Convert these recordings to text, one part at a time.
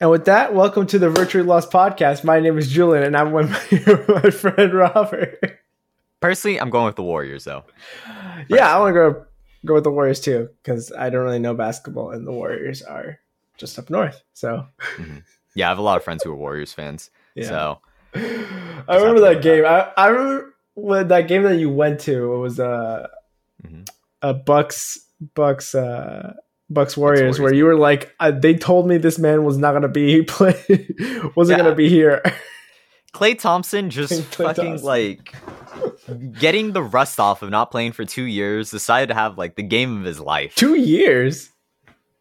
And with that, welcome to the Virtually Lost podcast. My name is Julian, and I'm with my, my friend Robert. Personally, I'm going with the Warriors though. Yeah, I want to go go with the Warriors too because I don't really know basketball, and the Warriors are just up north. So, Mhm. Yeah, I have a lot of friends who are Warriors fans. yeah. So I remember that game. I, I remember when that game that you went to. It was uh, Mhm. a Bucks Bucks uh, Bucks Warriors, Warriors where you were like, uh, they told me this man was not gonna be play, wasn't Yeah. gonna be here. Klay Thompson just Klay fucking Thompson. like getting the rust off of not playing for two years, decided to have like the game of his life. Two years.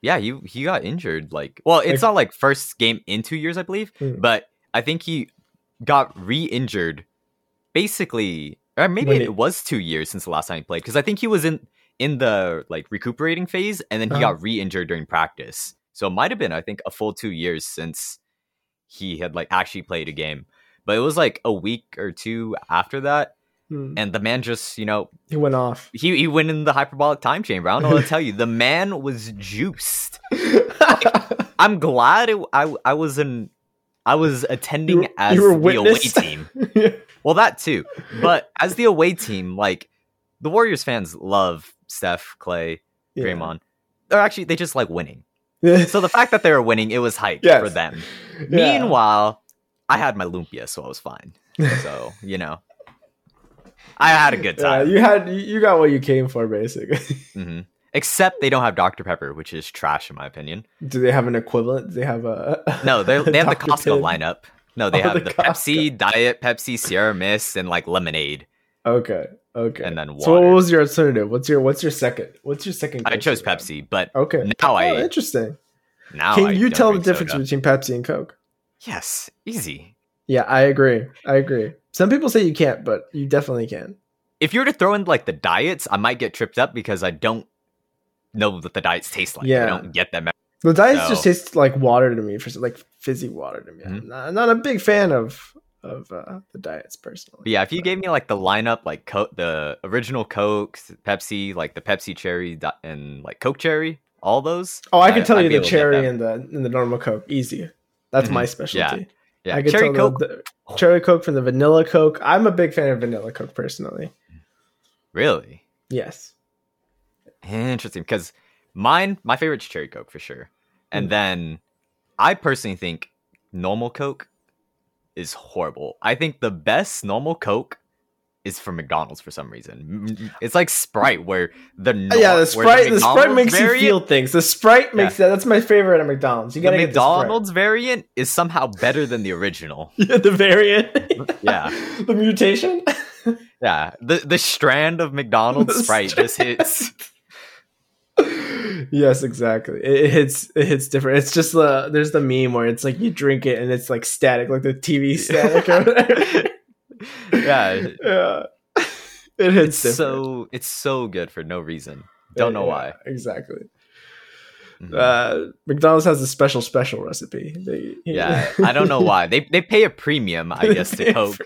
Yeah, he he got injured. Like, well, it's Like- not like first game in two years, I believe, Hmm. but I think he got re-injured. Basically, or maybe it, it- was two years since the last time he played because I think he was in in the like recuperating phase, and then he Uh-huh. got re-injured during practice. So it might have been, I think, a full two years since he had like actually played a game. But it was like a week or two after that, Hmm. and the man just, you know, He went off. he he went in the hyperbolic time chamber. I don't know what to tell you. The man was juiced. I'm glad it, I I was in I was attending You- as you the away witness? team. Well, that too, but as the away team, like the Warriors fans love Steph, Klay, Draymond. Or actually, they just like winning. So the fact that they were winning, it was hype Yes. for them. Yeah. Meanwhile, I had my lumpia, so I was fine. So you know, I had a good Yeah, time. you had you- got what you came for, basically. hmm Except they don't have Dr Pepper, which is trash in my opinion. Do they have an equivalent? Do they have a No, they they have the. Costco Pibb? lineup. No, they Oh, have the the, Pepsi, Diet Pepsi, Sierra Mist, and like lemonade. Okay, okay. And then So what was your alternative? What's your what's your second? What's your second? I chose? Pepsi, but Okay. Now oh, I- interesting. now Can I you tell the difference soda. between Pepsi and Coke? Yes, easy. Yeah, I agree. I agree. Some people say you can't, but you definitely can. If you were to throw in like the diets, I might get tripped up because I don't know what the diets taste like. Yeah. I don't get them. The diets So- just taste like water to me, for like fizzy water to me. Mhm. I'm, not, I'm not a big fan of of uh, the diets personally. But yeah, if you gave me like the lineup, like co- the original Coke, Pepsi, like the Pepsi cherry and like Coke cherry, all those. Oh, I can tell I'd you the able to get cherry and the and the normal Coke. Easy. That's Mhm. my specialty. Yeah, I can cherry tell Coke. The, the cherry Coke from the vanilla Coke. I'm a big fan of vanilla Coke personally. Really Yes. interesting because mine, my favorite's cherry Coke for sure, and Mm. then I personally think normal Coke is horrible. I think the best normal Coke is from McDonald's for some reason. It's like Sprite, where the nor- yeah, the Sprite. The, Sprite McDonald's makes you feel things. The Sprite makes that. That's my favorite at McDonald's. You gotta get McDonald's variant is somehow better than the original. the, the variant. Yeah. the mutation. Yeah, the the strand of McDonald's The Sprite just hits. Yes, exactly. It, it hits. It hits different. It's just the there's the meme where it's like you drink it and it's like static, like the TV static. Yeah, yeah. It hits it's different. so it's so good for no reason. Don't know Yeah, why. Exactly. Mhm. Uh, McDonald's has a special special recipe. They, yeah, I don't know why they they pay a premium, I guess, to Coke.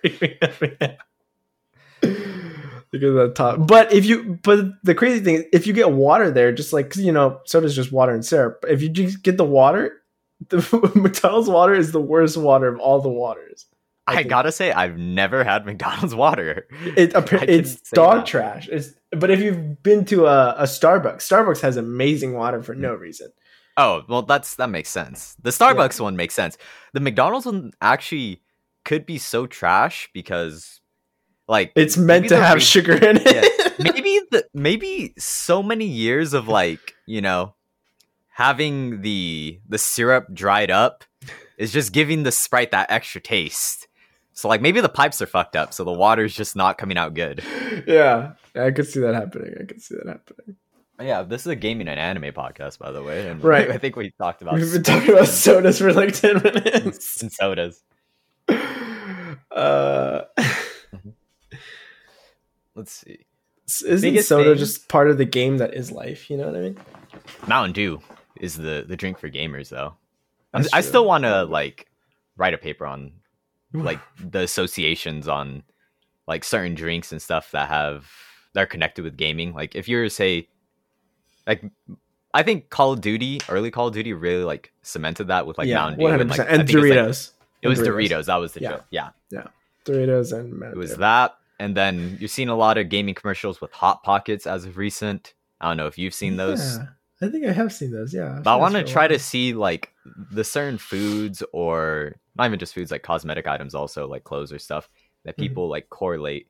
Because of that top. But if you, but the crazy thing, is, if you get water there, just like 'cause, you know, soda's just water and syrup. If you just get the water, the McDonald's water is the worst water of all the waters. I think- gotta say, I've never had McDonald's water. It it's dog that. trash. It's but if you've been to a, a Starbucks, Starbucks has amazing water for no reason. Oh, well, that's that makes sense. The Starbucks one makes sense. The McDonald's one actually could be so trash because, like, It's meant to have re- sugar in it. maybe the maybe so many years of like you know having the the syrup dried up is just giving the sprite that extra taste so like maybe the pipes are fucked up so the water's just not coming out good yeah, I could see that happening. I could see that happening. yeah this is a gaming and anime podcast by the way and Right. i think we talked about We've been talking about sodas for like ten minutes. and sodas Uh, let's see isn't Biggest soda thing- just part of the game that is life? You know what I mean? mountain dew is the the drink for gamers though i still want to like write a paper on like the associations on like certain drinks and stuff that have that are connected with gaming. Like if you were to say like I think Call of Duty, early Call of Duty, really like cemented that with like yeah, Mountain Dew one hundred and like And think it was, like- Doritos. It was And Doritos. That was the Yeah. joke. Yeah, Doritos and Mountain it was Dew. that. And then you've seen a lot of gaming commercials with Hot Pockets as of recent. I don't know if you've seen those. Yeah, I think I have seen those. Yeah, I've But I want to try to see like the certain foods or not even just foods, like cosmetic items, also like clothes or stuff that Mhm. people like correlate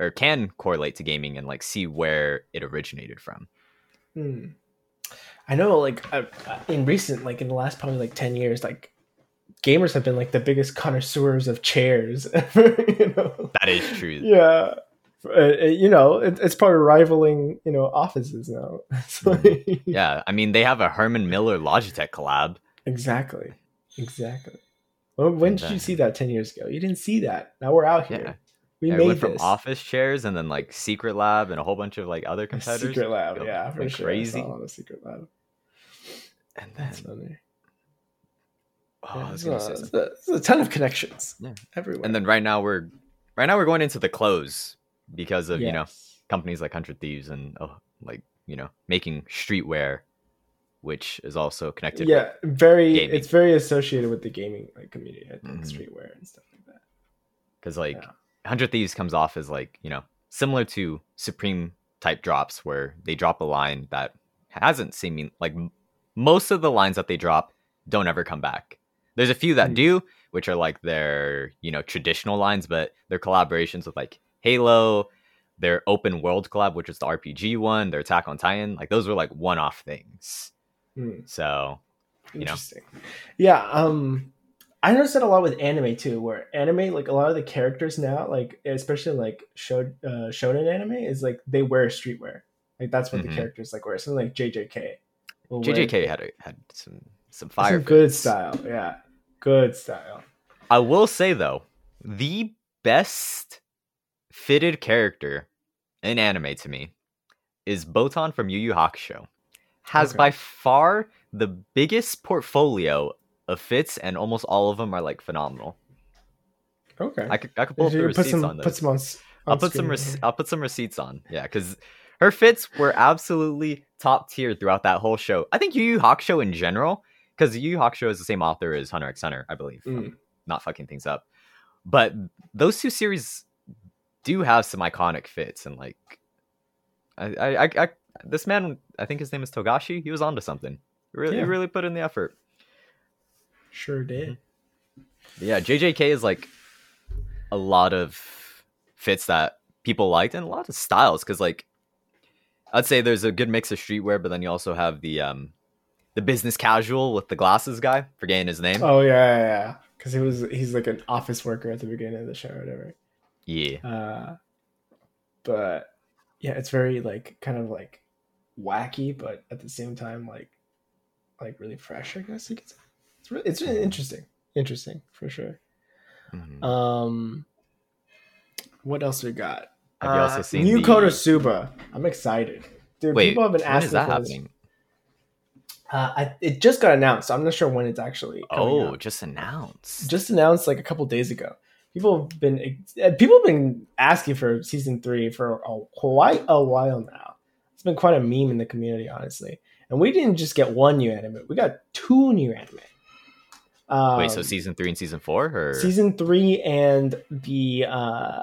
or can correlate to gaming and like see where it originated from. Hmm. I know, like uh, uh, in recent, like in the last probably like ten years, like gamers have been like the biggest connoisseurs of chairs ever. You know? That is true. Yeah. Uh, uh, you know, it, it's probably rivaling, you know, offices now. Like- Mm-hmm. Yeah, I mean they have a Herman Miller Logitech collab. exactly, exactly. When, when did you see that ten years ago? You didn't see that. Now we're out here. Yeah. We Yeah, it made went from this. office chairs and then like Secret Lab and a whole bunch of like other competitors. Secret Lab, Go- yeah, for sure. crazy. The Secret Lab. And then That's funny. Oh, Yeah, I was gonna a, say there's a- there's ton of connections. Yeah. everywhere. And then right now we're right now we're going into the close because of you know companies like Hundred Thieves and oh, like you know making streetwear, which is also connected. yeah, very. gaming. It's very associated with the gaming like community. I think Mhm. streetwear and stuff like that. because like Yeah. Hundred Thieves comes off as like you know similar to Supreme type drops where they drop a line that hasn't seeming like m- most of the lines that they drop don't ever come back. There's a few that Mm. do, which are like their you know traditional lines, but their collaborations with like Halo, their open world collab, which is the RPG one, their Attack on Titan, like those were like one off things. Hmm. So You know? Interesting. Yeah. Um, I noticed that a lot with anime too, where anime like a lot of the characters now, like especially like show uh, shonen anime, is like they wear streetwear. Like that's what Mhm. the characters like wear. Something like JJK. will wear- JJK had a, had some some some fire. good style. Yeah, good style. I will say though, the best fitted character in anime to me is Botan from Yu Yu Hakusho. Has Okay. by far the biggest portfolio of fits, and almost all of them are like phenomenal. Okay. I could I could pull up the put receipts some on put those. some on. s- I'll put some here. I'll put some receipts on. Yeah, because her fits were absolutely top tier throughout that whole show. I think Yu Yu Hakusho in general, because Yu Yu Hakusho is the same author as Hunter x Hunter, I believe. Mm. not fucking things up. But those two series do have some iconic fits, and like, I, I, I, I this man, I think his name is Togashi. He was onto something. Really, Yeah. really put in the effort. Sure did. But yeah, JJK is like a lot of fits that people liked and a lot of styles because like I'd say there's a good mix of streetwear, but then you also have the um the business casual with the glasses guy, forgetting his name. Oh yeah, yeah, yeah. Because he was he's like an office worker at the beginning of the show or whatever. Yeah. Uh, but yeah, it's very like kind of like wacky, but at the same time like like really fresh. I guess could say. It's really it's really interesting, interesting for sure. Mhm. Um, what else we got? Have you also Uh, seen New the- Konosuba? I'm excited, dude. Wait, people have been asking is that for this. Uh, I, it just got announced. I'm not sure when it's actually. Oh, out. just announced. just announced like a couple days ago. People have been uh, people have been asking for season three for a, quite a while now. It's been quite a meme in the community, honestly. And we didn't just get one new anime; we got two new anime. Um, Wait, so season three and season four, or season three and the uh,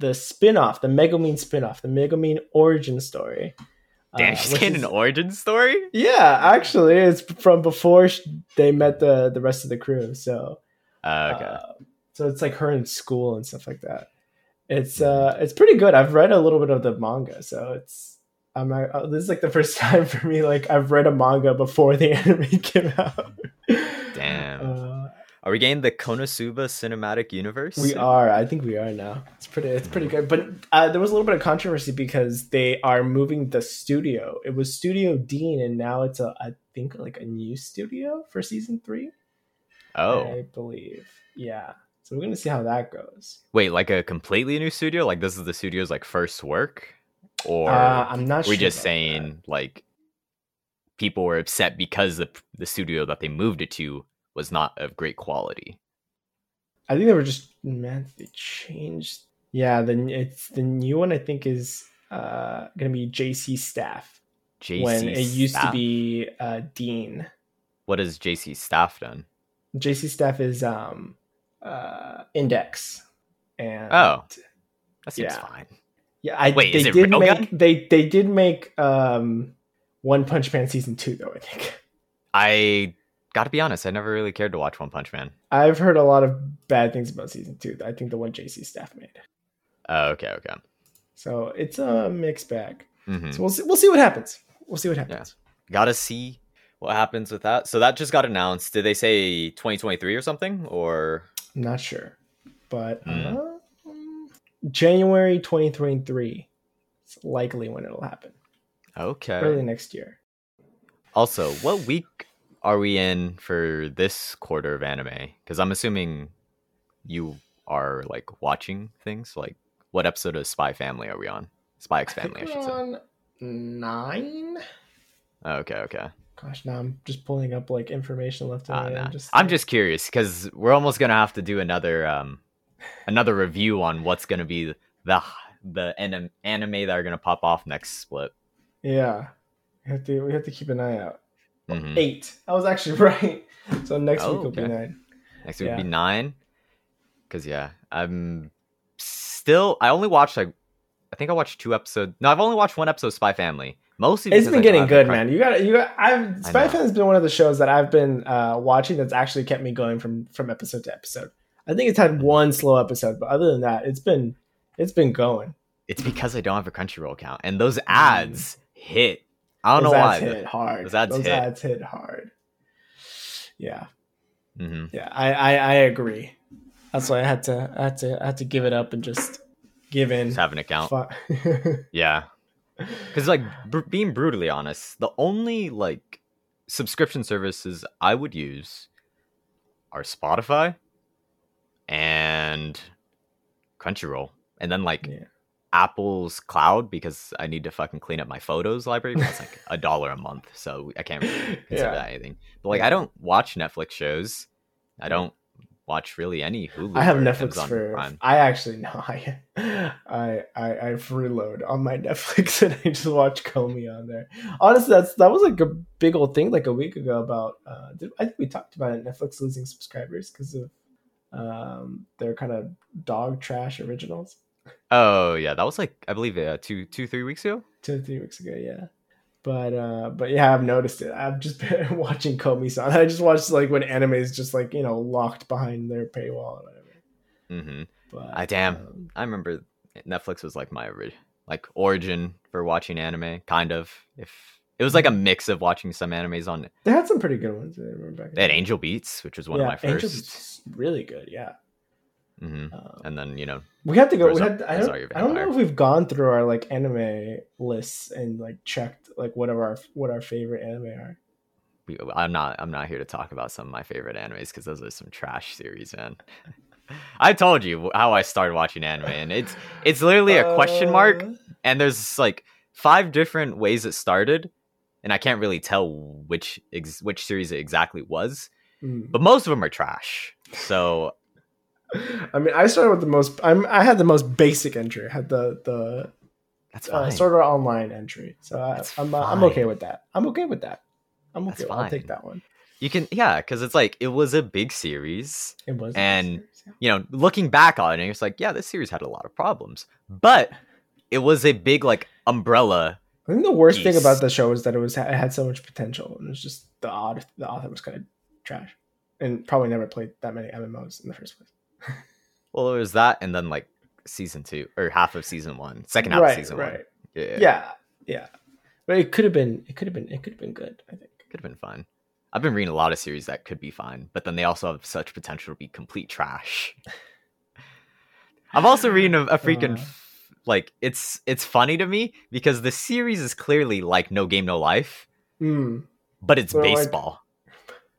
the spin-off, the Megumin spin-off, the Megumin origin story. Damn, uh, she's getting is- an origin story. Yeah, actually, it's from before sh- they met the the rest of the crew. So Uh, okay. uh, so it's like her in school and stuff like that. It's uh, it's pretty good. I've read a little bit of the manga, so it's I'm uh, this is like the first time for me. Like I've read a manga before the anime came out. Damn. Are we getting the Konosuba cinematic universe? we are. I think we are now. It's pretty. It's pretty good. But uh, there was a little bit of controversy because they are moving the studio. It was Studio Dean, and now it's a I think like a new studio for season three. Oh, I believe. Yeah. So we're gonna see how that goes. wait, like a completely new studio? Like this is the studio's like first work, or uh, I'm not. we're sure just saying like people were upset because the the studio that they moved it to was not of great quality. I think they were just man. They changed. Yeah, then it's the new one. I think is uh gonna be JC Staff. JC when it used to be uh, Dean. What has JC staff done? JC staff is um, uh, Index, and Oh. That seems Yeah. fine. yeah, I Wait, they is it did Railgun? make they they did make um, One Punch Man season two though. I think I gotta be honest, I never really cared to watch One Punch Man. I've heard a lot of bad things about season two. I think the one JC staff made. Oh, okay, okay. So it's a mixed bag. hmm So we'll see, we'll see what happens. We'll see what happens. Yeah. Gotta see what happens with that. So that just got announced. Did they say 2023 or something? Or I'm not sure, but Hmm. uh, January 2023 is likely when it'll happen. okay. Early next year. Also, what week are we in for this quarter of anime? Because I'm assuming you are like watching things. Like, what episode of Spy Family are we on? Spy X I Family, I, we're should say. on nine. Okay, okay. Gosh, now I'm just pulling up like information left and right. nah. I'm just, I'm just curious because we're almost gonna have to do another um another review on what's gonna be the the anim- anime that are gonna pop off next split. yeah. We have to we have to keep an eye out. Mhm. Eight. I was actually right. So next Oh, week will be nine. Next week Yeah. be nine. Cause yeah, I'm still. I only watched like I think I watched two episodes. No, I've only watched one episode of Spy Family. Mostly It's been I getting good, man. You got you got. I've Spy Family's been one of the shows that I've been uh, watching that's actually kept me going from from episode to episode. I think it's Mm-hmm. had one slow episode, but other than that, it's been it's been going. It's because I don't have a Crunchyroll account, and those ads hit. I don't Those know ads why. hit hard. Those ads Those hit. ads hit hard. Yeah, hmm yeah, I, I I agree. That's why I had to I had to I had to give it up and just give in. Just have an account. Fu- Yeah. Because, like, br- being brutally honest, the only, like, subscription services I would use are Spotify and Crunchyroll. And then, like, Yeah. Apple's cloud because I need to fucking clean up my photos library. It's like a dollar a month. So I can't really consider Yeah. that anything. But, like, I don't watch Netflix shows. I don't watch really any Hulu. I have Netflix for. Prime. I actually no, I, I, I, I freeload on my Netflix and I just watch Komi on there. Honestly, that's that was like a big old thing like a week ago about. Uh, did, I think we talked about it. Netflix losing subscribers because of um their kind of dog trash originals. Oh, yeah. That was, like, I believe, uh, two, two, three weeks ago. Two three weeks ago, yeah. But uh, but yeah, I've noticed it. I've just been watching Komi San. I just watched like when anime is just like you know locked behind their paywall or whatever. hmm But I damn. um, I remember Netflix was like my like origin for watching anime, kind of. If it was like a mix of watching some animes on. They had some pretty good ones. I remember back They had. Angel Beats, which was one yeah, of my Angel first. Beats is really good. Yeah, hmm um, And then you know, we have to go. We had. I don't, I don't know if we've gone through our like anime lists and like checked like what are our what our favorite anime are. we, I'm not. I'm not here to talk about some of my favorite animes because those are some trash series, man. I told you how I started watching anime, and it's it's literally a question mark, Uh, and there's like five different ways it started, and I can't really tell which ex- which series it exactly was. mm. but most of them are trash. So I mean, I started with the most. I'm. I had the most basic entry. I had the the that's uh, fine. Sword Art Online entry. So I, That's I'm uh, I'm okay with that. I'm okay with that. I'm That's okay. I'll take that one. you can, yeah, because it's like it was a big series. It was And- series, yeah. You know, looking back on it, it's like, yeah, this series had a lot of problems, but it was a big like umbrella. I think the worst thing about the show is that it was it had so much potential, and it was just the odd the author was kind of trash, and probably never played that many MMOs in the first place. Well, it was that, and then like season two or half of season one, second half right, of season right. one. Yeah, Yeah, yeah. But it could have been. It could have been. It could have been good. I think. It could have been fun. I've been reading a lot of series that could be fine, but then they also have such potential to be complete trash. I've also reading a, a freaking Uh. like it's it's funny to me because the series is clearly like No Game No Life, Mm. but it's So, like- baseball.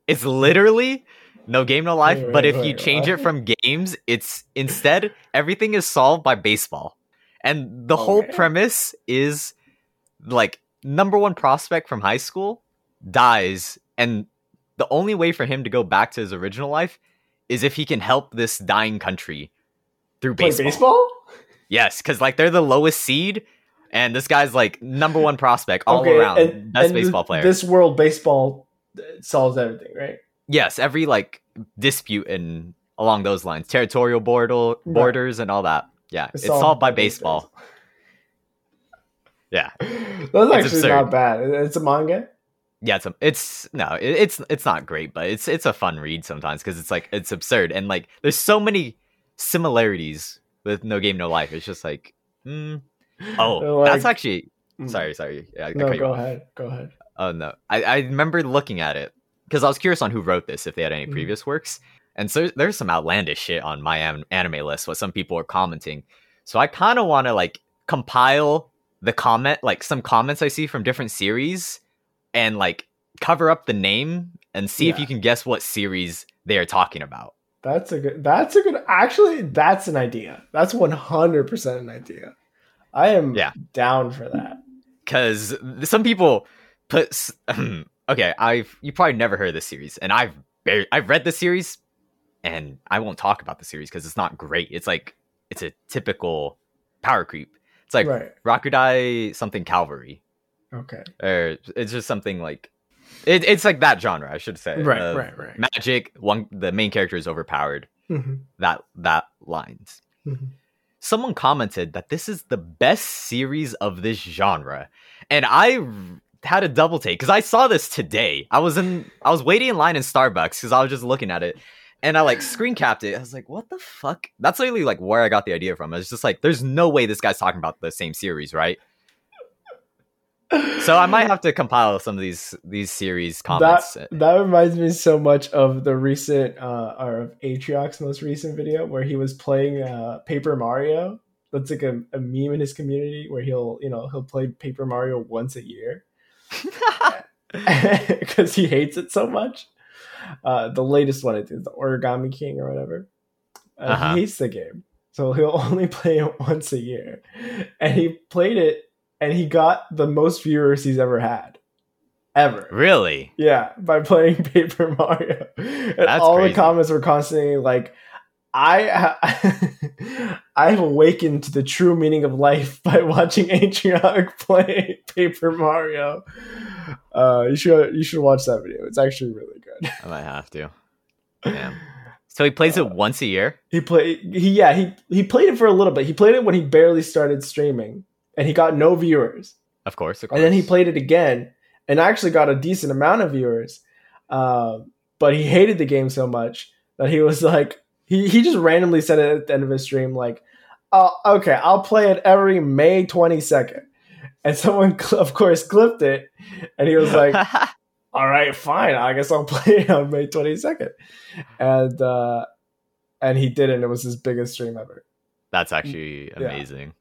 It's literally No Game No Life, Wait, but if you change what? it from games, it's instead everything is solved by baseball. And the whole premise is like number one prospect from high school dies and the only way for him to go back to his original life is if he can help this dying country through Play baseball. baseball? Yes, because like they're the lowest seed, and this guy's like number one prospect all Okay, around, and- best and baseball player. This world baseball uh, solves everything, right? Yes, every like dispute and along those lines, territorial border borders and all that. Yeah, it's, solved by baseball. Yeah, That's actually absurd. not bad. It's a manga. yeah. It's a, it's no, it, it's it's not great, but it's it's a fun read sometimes because it's like it's absurd and like there's so many similarities with No Game No Life. It's just like, mm, oh, Like- that's actually Mm. sorry, sorry. Yeah, No, go off. ahead. Go ahead. Oh no, I, I remember looking at it because I was curious on who wrote this, if they had any Mhm. previous works, and so there's some outlandish shit on my an- anime list. What some people are commenting, so I kind of want to like compile the comment, like some comments I see from different series, and like cover up the name and see if you can guess what series they are talking about. That's a good. That's a good. Actually, that's an idea. That's one hundred percent an idea. I am Yeah. down for that. because some people put okay i've you probably never heard of this series and i've bar- i've read the series and i won't talk about the series because it's not great it's like it's a typical power creep it's like right. rakudai something Cavalry. Okay. or it's just something like it, it's like that genre i should say Right. of right. Right. magic one the main character is overpowered Mhm, that that lines mhm. someone commented that this is the best series of this genre and i had a double take because i saw this today. I was in i was waiting in line in starbucks because i was just looking at it and i like screen capped it. I was like what the fuck? That's literally like where i got the idea from. It's just like there's no way this guy's talking about the same series right? So i might have to compile some of these these series comments. That that reminds me so much of the recent uh or of Atrioc's most recent video where he was playing uh Paper Mario. That's like a, a meme in his community where he'll you know he'll play Paper Mario once a year because he hates it so much. Uh, the latest one I think the Origami King or whatever. Uh, Uh-huh. He hates the game, so he'll only play it once a year. And he played it, and he got the most viewers he's ever had, ever. really Yeah, by playing Paper Mario. And That's all crazy. the comments were constantly like, I I have awakened to the true meaning of life by watching Atrioc play Paper Mario. Uh, you should you should watch that video. It's actually really good. i might have to Damn. so he plays it once a year He played he yeah he he played it for a little bit. He played it when he barely started streaming, and he got no viewers. of course, of course. and then he played it again and actually got a decent amount of viewers um, but he hated the game so much that he was like he, he just randomly said it at the end of his stream like oh, okay i'll play it every may 22nd and someone cl- of course clipped it and he was like all right fine i guess i'll play it on may 22nd and uh and he did and it was his biggest stream ever. That's actually Yeah. amazing.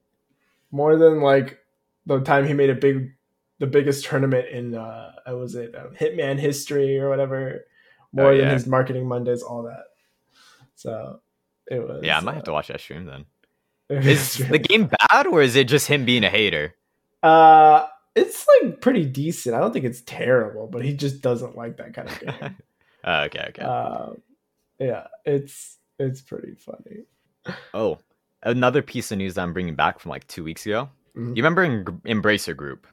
more than like the time he made a big the biggest tournament in uh was it um, hitman history or whatever. More Oh, than his marketing mondays all that so it was Yeah, I might have to watch that stream then. Is uh, the game bad or is it just him being a hater? uh it's like pretty decent i don't think it's terrible but he just doesn't like that kind of game Oh, okay, okay. um yeah it's it's pretty funny oh, another piece of news that I'm bringing back from like two weeks ago. Mhm. You remember in Embracer Group,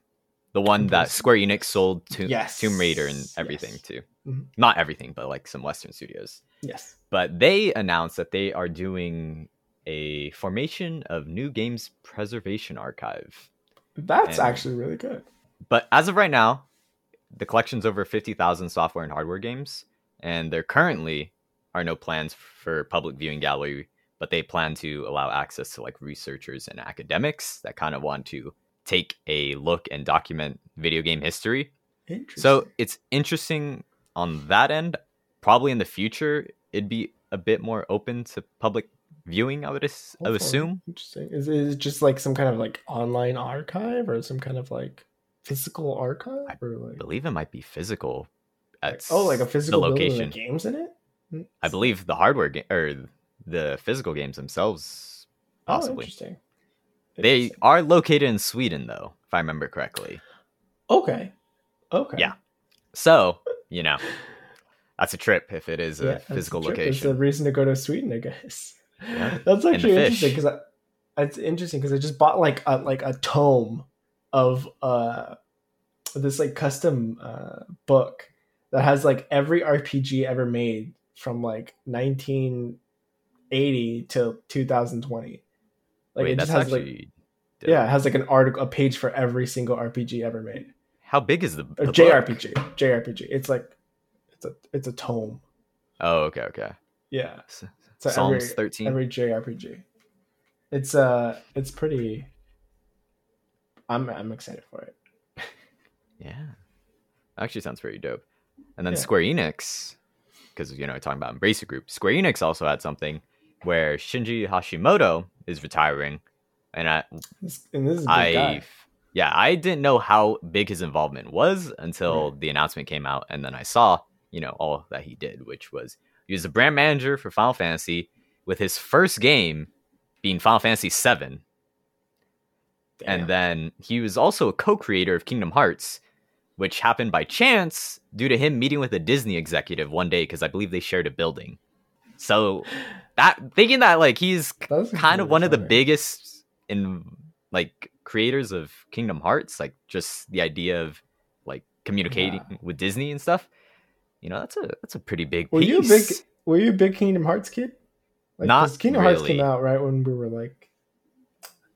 the one that Square Enix sold to Yes. Tomb Raider and everything Yes. to? Mhm. Not everything, but like some Western studios. yes But they announced that they are doing a formation of New Games Preservation Archive. that's And- actually really good But as of right now, the collection's over 50,000 software and hardware games, and there currently are no plans for public viewing gallery, but they plan to allow access to like researchers and academics that kind of want to take a look and document video game history. Interesting. So it's interesting on that end. Probably in the future, it'd be a bit more open to public viewing. I would, as- I would assume. Interesting. Is, is it just like some kind of like online archive or some kind of like physical archive or I like believe it might be physical. At oh like a physical the building with location. games in it? I believe the hardware game or the physical games themselves Oh, possibly. interesting. They are located in Sweden though, if I remember correctly. okay. Okay. Yeah. So, you know, that's a trip if it is a Yeah, that's physical location. It's a reason to go to Sweden, I guess. Yeah. That's actually interesting because it's interesting because I just bought like a like a tome of uh this like custom uh book that has like every RPG ever made from like 1980 to 2020. Like Wait, it just has like actually dope. yeah, it has like an article, a page for every single RPG ever made. How big is the, Or the book? JRPG, JRPG. It's like it's a it's a tome. Oh, okay, okay. Yeah, so Psalms every, 13. every JRPG. It's uh, it's pretty. I'm I'm excited for it. Yeah. Actually sounds pretty dope. And then Yeah. Square Enix, because, you know, talking about Embracer Group, Square Enix also had something where Shinji Hashimoto is retiring. And I, and this is a I guy. yeah, I didn't know how big his involvement was until the announcement came out. And then I saw, you know, all that he did, which was he was the brand manager for Final Fantasy with his first game being Final Fantasy VII. Damn. And then he was also a co-creator of Kingdom Hearts, which happened by chance due to him meeting with a Disney executive one day because I believe they shared a building. So that thinking that like he's That's kind of one of the biggest in like creators of Kingdom Hearts, like just the idea of like communicating with Disney and stuff. You know, that's a that's a pretty big Were piece. you a big Were you a big Kingdom Hearts kid? Like, Not Kingdom Hearts came out right when we were like,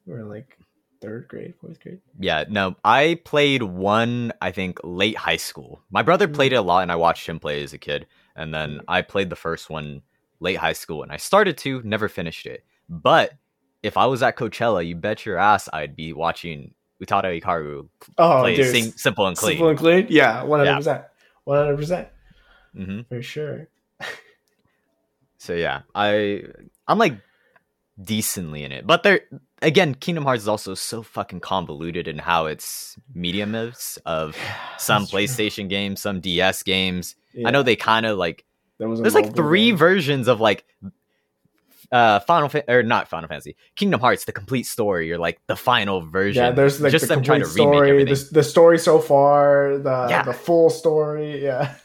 we were like third grade, fourth grade. Yeah, no, I played one, I think, late high school. My brother Mm. played it a lot and I watched him play as a kid. And then Mm. I played the first one late high school and I started to, never finished it. But if I was at Coachella, you bet your ass I'd be watching Utada Hikaru Oh, play dude, Sing Simple and Clean. simple and clean. Yeah, one hundred percent, one hundred percent hmm for sure. So yeah, I I'm like decently in it. But there again, Kingdom Hearts is also so fucking convoluted in how its medium is of some That's true. PlayStation games, some DS games. Yeah, I know they kind of like there was there's like three game. versions of like uh Final Fa- or not Final Fantasy, Kingdom Hearts, the complete story or like the final version. Yeah, there's like just the them trying complete to remake story, the, the story so far, the Yeah. the full story. Yeah,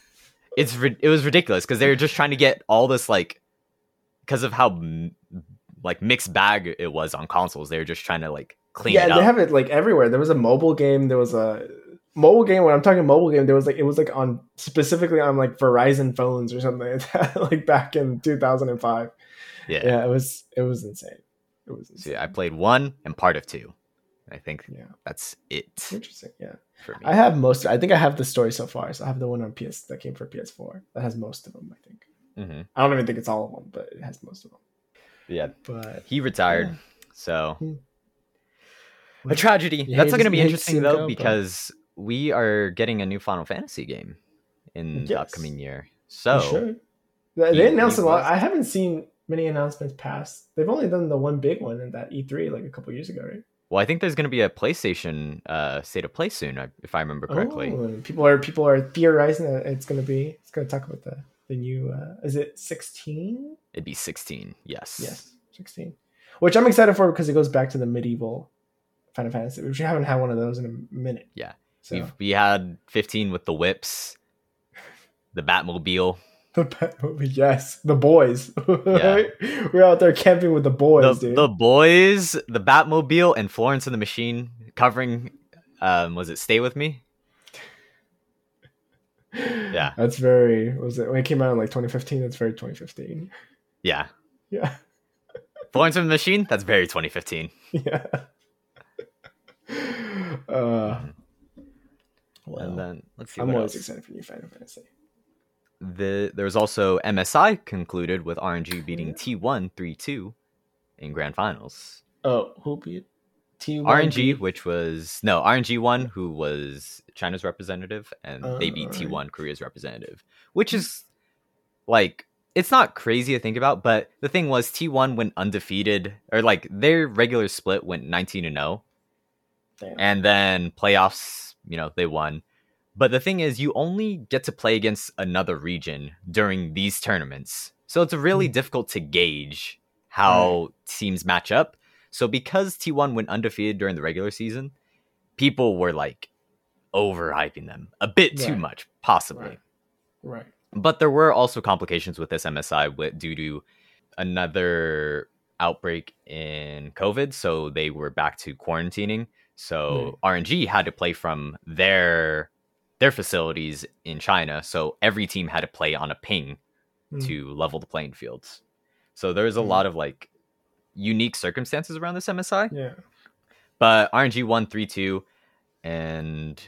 It's it was ridiculous because they were just trying to get all this like because of how like mixed bag it was on consoles. They were just trying to like clean yeah, they have it like everywhere. There was a mobile game. There was a mobile game. When I'm talking mobile game, there was like it was like on specifically on like Verizon phones or something like that, like back in 2005. yeah. Yeah, it was it was insane. It was insane. yeah, I played one and part of two. I think yeah, that's it interesting. Yeah, for me. I have most. I think I have the story so far. So I have the one on PS that came for PS4 that has most of them. I think. hmm I don't even think it's all of them, but it has most of them. Yeah, But he retired. Yeah. So Hmm. a tragedy. That's not going to be you hate to interesting though go, because we are getting a new Final Fantasy game in the upcoming year. So should. They, they announced a lot. I haven't seen many announcements past. They've only done the one big one in that E3 like a couple years ago, right? well, I think there's going to be a PlayStation uh, state of play soon, if I remember correctly. Oh, people are people are theorizing that it's going to be. It's going to talk about the the new. Uh, is it 16? It'd be 16. Yes. Yes, 16. Which I'm excited for because it goes back to the medieval Final Fantasy, which we haven't had one of those in a minute. Yeah. So We've, we had 15 with the whips, the Batmobile, the Batmobile, yes, the boys. Right? We're out there camping with the boys, the, dude. the boys, the Batmobile, and Florence and the Machine covering. Um, was it Stay with Me? Yeah. That's very was it when it came out in like 2015? That's very 2015. Yeah. Yeah, Florence and the Machine. That's very 2015. yeah. Uh, well, and then let's see. I'm always else. excited for new Final Fantasy. The there was also MSI concluded with RNG beating Yeah. T1 3-2 in grand finals. Oh, who beat T1? RNG, which was no RNG one, who was China's representative, and oh, they Oh, beat alright. T one Korea's representative, which is like it's not crazy to think about, but the thing was T one went undefeated, or like their regular split went nineteen and zero, Damn. and then playoffs, you know, they won. But the thing is, you only get to play against another region during these tournaments. So it's really Hmm. difficult to gauge how teams match up. So because T1 went undefeated during the regular season, people were like overhyping them a bit too much, possibly. Right. right. But there were also complications with this MSI with, due to another outbreak in COVID, so they were back to quarantining. So RNG had to play from their their facilities in China. So every team had to play on a ping Mm. to level the playing fields. So there's a Mm. lot of like unique circumstances around this MSI. Yeah. But RNG won 3 2. And,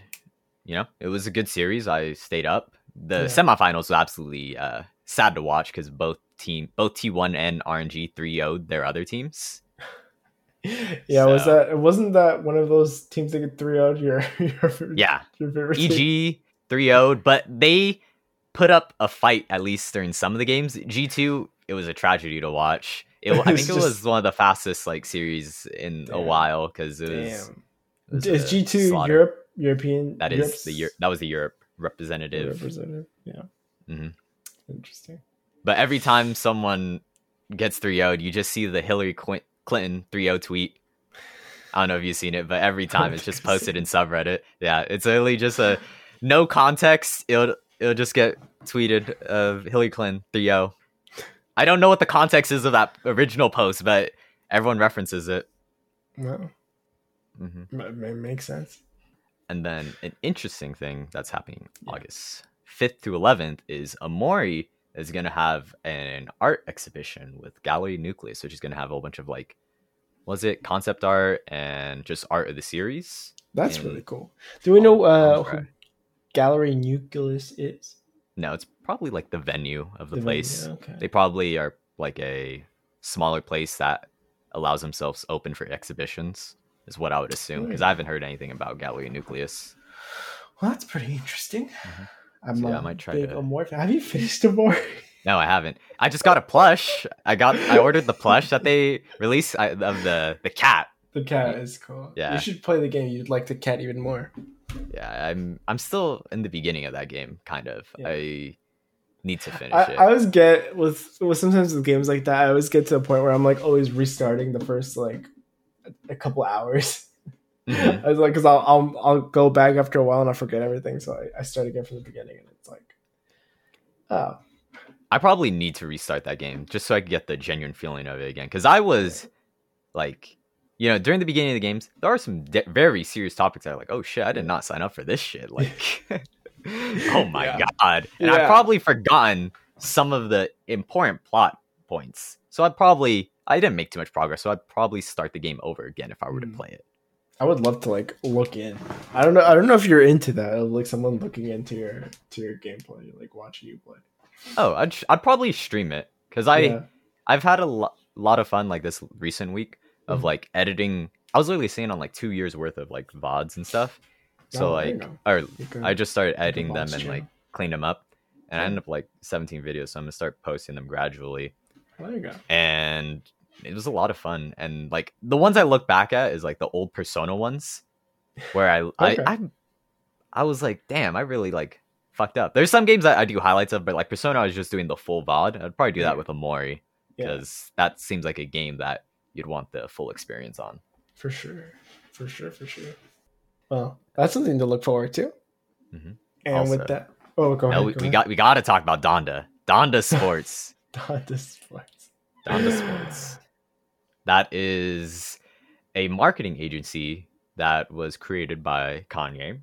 you know, it was a good series. I stayed up. The Yeah. semifinals was absolutely uh, sad to watch because both team, both T1 and RNG 3 0'd their other teams. Yeah, was So- that wasn't that one of those teams that get 3 0 your your Yeah. your favorite? EG 3 0'd, but they put up a fight at least during some of the games. G2, it was a tragedy to watch. It, I It's think it was one of the fastest like series in a while because it was. It was Is G2 slaughter. Europe European? That is Europe's the Europe. That was the Europe representative. representative. Yeah. Mhm. Interesting. But every time someone gets 3 0'd, you just see the Hillary Quin- Clinton 3 0 tweet. I don't know if you've seen it, but every time it's just posted in subreddit. Yeah, it's literally just a no context. It'll it'll just get tweeted of Hillary Clinton 3 0. I don't know what the context is of that original post, but everyone references it. Well, hmm ma- ma- makes sense. And then an interesting thing that's happening August 5th through 11th is Omori is going to have an art exhibition with Gallery Nucleus, which is going to have a whole bunch of like, was it concept art and just art of the series? That's in- really cool. Do we know uh, who Gallery Nucleus is? No, it's probably like the venue of the, The place. venue, Okay. They probably are like a smaller place that allows themselves open for exhibitions, is what I would assume, because I haven't heard anything about Gallery Nucleus. Well, that's pretty interesting. Mhm. I'm a I might try big to-. Have you finished Amor? No, I haven't. I just got a plush. I got I ordered the plush that they released I- of the the cat. the cat is cool. Yeah. You should play the game. You'd like the cat even more. Yeah, I'm I'm still in the beginning of that game, kind of. Yeah. I need to finish I, it. I always get with with sometimes with games like that, I always get to a point where I'm like always restarting the first like a couple hours. Mhm. I was like, because I'll, I'll I'll go back after a while and I forget everything, so I, I start again from the beginning, and it's like, oh, I probably need to restart that game just so I can get the genuine feeling of it again. Because I was like, you know, during the beginning of the games, there are some de- very serious topics that are like, oh shit, I did not sign up for this shit. Like, oh my Yeah. god. And I've probably forgotten some of the important plot points. So I'd probably, I didn't make too much progress. So I'd probably start the game over again if I were to Mm. play it. I would love to like look in. I don't know. I don't know if you're into that, of, like someone looking into your to your gameplay, like watching you play. Oh, I'd, sh- I'd probably stream it because I, Yeah. I've had a lo- lot of fun like this recent week of Mhm. like editing. I was literally seeing on like two years worth of like VODs and stuff. So Oh, like, or can- I just started editing them and like cleaned them up, and I Yeah. ended up like 17 videos. So I'm gonna start posting them gradually, there you go. and it was a lot of fun. And like the ones I look back at is like the old Persona ones, where I Okay. I, I I was like, damn, I really like fucked up. There's some games that I do highlights of, but like Persona, I was just doing the full VOD. I'd probably do that with Omori Yeah, because that seems like a game that you'd want the full experience on. for sure, for sure, for sure. Well, that's something to look forward to. Mhm. And Also- with that, oh, go Now ahead. we, go we ahead. got we got to talk about Donda. Donda Sports. Donda Sports. Donda Sports. That is a marketing agency that was created by Kanye.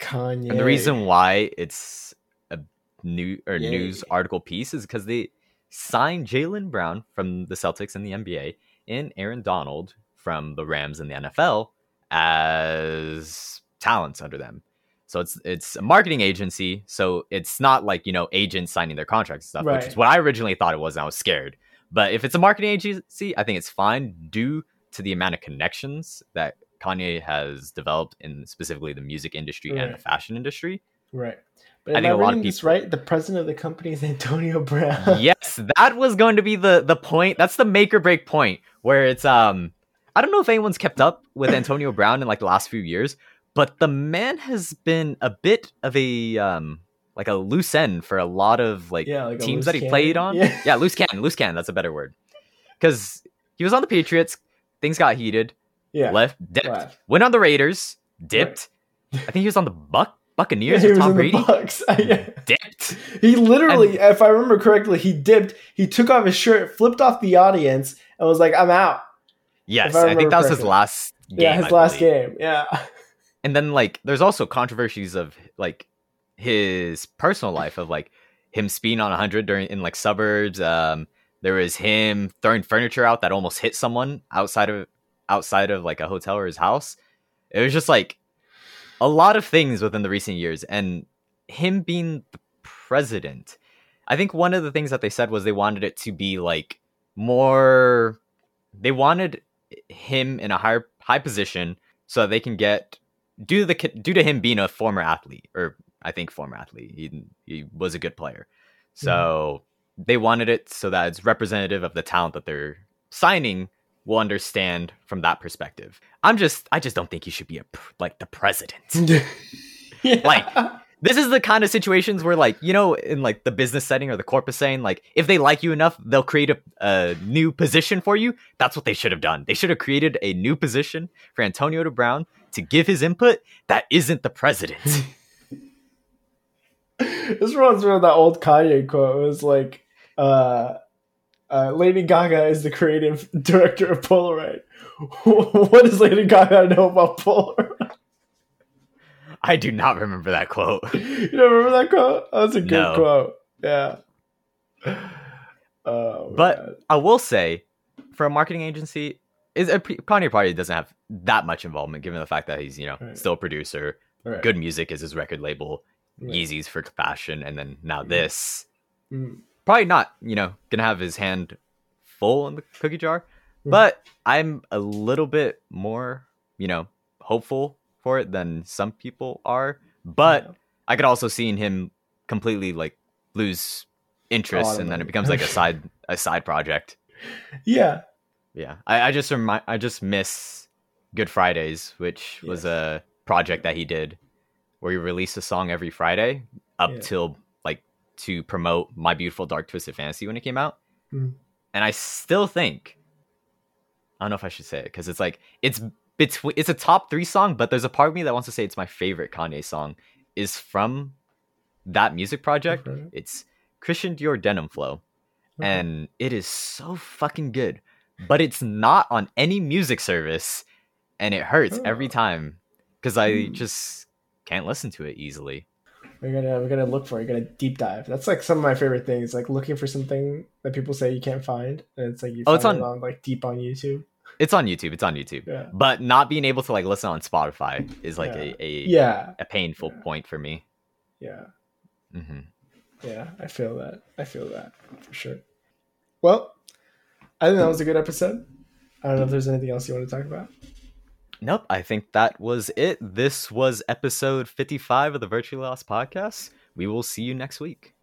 Kanye. And the reason why it's a new or Yay. news article piece is because they signed Jaylen Brown from the Celtics and the NBA and Aaron Donald from the Rams and the NFL as talents under them. So it's it's a marketing agency, so it's not like you know agents signing their contracts and stuff, which is what I originally thought it was. And I was scared, but if it's a marketing agency, I think it's fine due to the amount of connections that Kanye has developed in specifically the music industry and the fashion industry. Right. But I think I a lot of reading this people- right? The president of the company is Antonio Brown. yes, that was going to be the the point. That's the make or break point where it's um I don't know if anyone's kept up with Antonio Brown in like the last few years, but the man has been a bit of a um like a loose end for a lot of like Yeah, like teams that he played on. Yeah. Yeah. loose cannon, loose cannon, that's a better word. Cuz he was on the Patriots, things got heated, Yeah. left, dipped, Left. went on the Raiders, dipped. I think he was on the Buck Buccaneers he with Tom Brady? the Bucks. yeah. Dipped. He literally, if I remember correctly, he dipped. He took off his shirt, flipped off the audience, and was like, "I'm out." Yes, I I, think that was his last game. yeah, his I last believe. game. Yeah. And then like there's also controversies of like his personal life of like him speeding on 100 during in like suburbs. Um there was him throwing furniture out that almost hit someone outside of outside of like a hotel or his house. It was just like a lot of things within the recent years and him being the president. I think one of the things that they said was they wanted it to be like more they wanted him in a higher high position so that they can get due to the due to him being a former athlete or I think former athlete. He he was a good player. So they wanted it so that it's representative of the talent that they're signing. Will understand from that perspective. I'm just I just don't think he should be a pr- like the president. Yeah. Like, this is the kind of situations where like you know in like the business setting or the corporate saying like if they like you enough they'll create a, a new position for you. That's what they should have done. They should have created a new position for antonio de brown to give his input that isn't the president this reminds me of that old Kanye quote. It was like, uh, uh, "Lady Gaga is the creative director of Polaroid." what does Lady Gaga know about Polaroid? i do not remember that quote you don't remember that quote? That's a good No. quote. Yeah. Oh, But- man. i will say for a marketing agency is a kanye probably doesn't have that much involvement given the fact that he's you know Right. still a producer Right. G.O.O.D. Music is his record label Right. yeezys for fashion and then now Mhm. this Mm. probably not, you know, gonna have his hand full in the cookie jar. Mhm. But I'm a little bit more, you know, hopeful for it than some people are. But Yeah. I could also see him completely like lose interest, and then it becomes like a side a side project. yeah, Yeah, I, I just remind I just miss Good Fridays, which was a project that he did where he release a song every Friday up Yeah. till like to promote My Beautiful Dark Twisted Fantasy when it came out. Mhm. And I still think I don't know if I should say it because it's like it's between it's a top three song, but there's a part of me that wants to say it's my favorite Kanye song is from that music project. Okay. It's Christian Dior Denim Flow Okay. and it is so fucking good. But it's not on any music service, and it hurts every Oh. time because I Hmm. just can't listen to it easily. we're gonna we're gonna look for it. We're gonna deep dive. That's like some of my favorite things. Like looking for something that people say you can't find, and it's like you Oh, it's on- it on like deep on YouTube. It's on YouTube. It's on YouTube. Yeah, But not being able to like listen on Spotify is like Yeah. a, a yeah, a painful Yeah. point for me. yeah. Mm-hmm. Yeah, I feel that. I feel that for sure. Well, I think that was a good episode. I don't know if there's anything else you want to talk about. Nope. I think that was it. This was episode 55 of the Virtually Lost podcast. We will see you next week.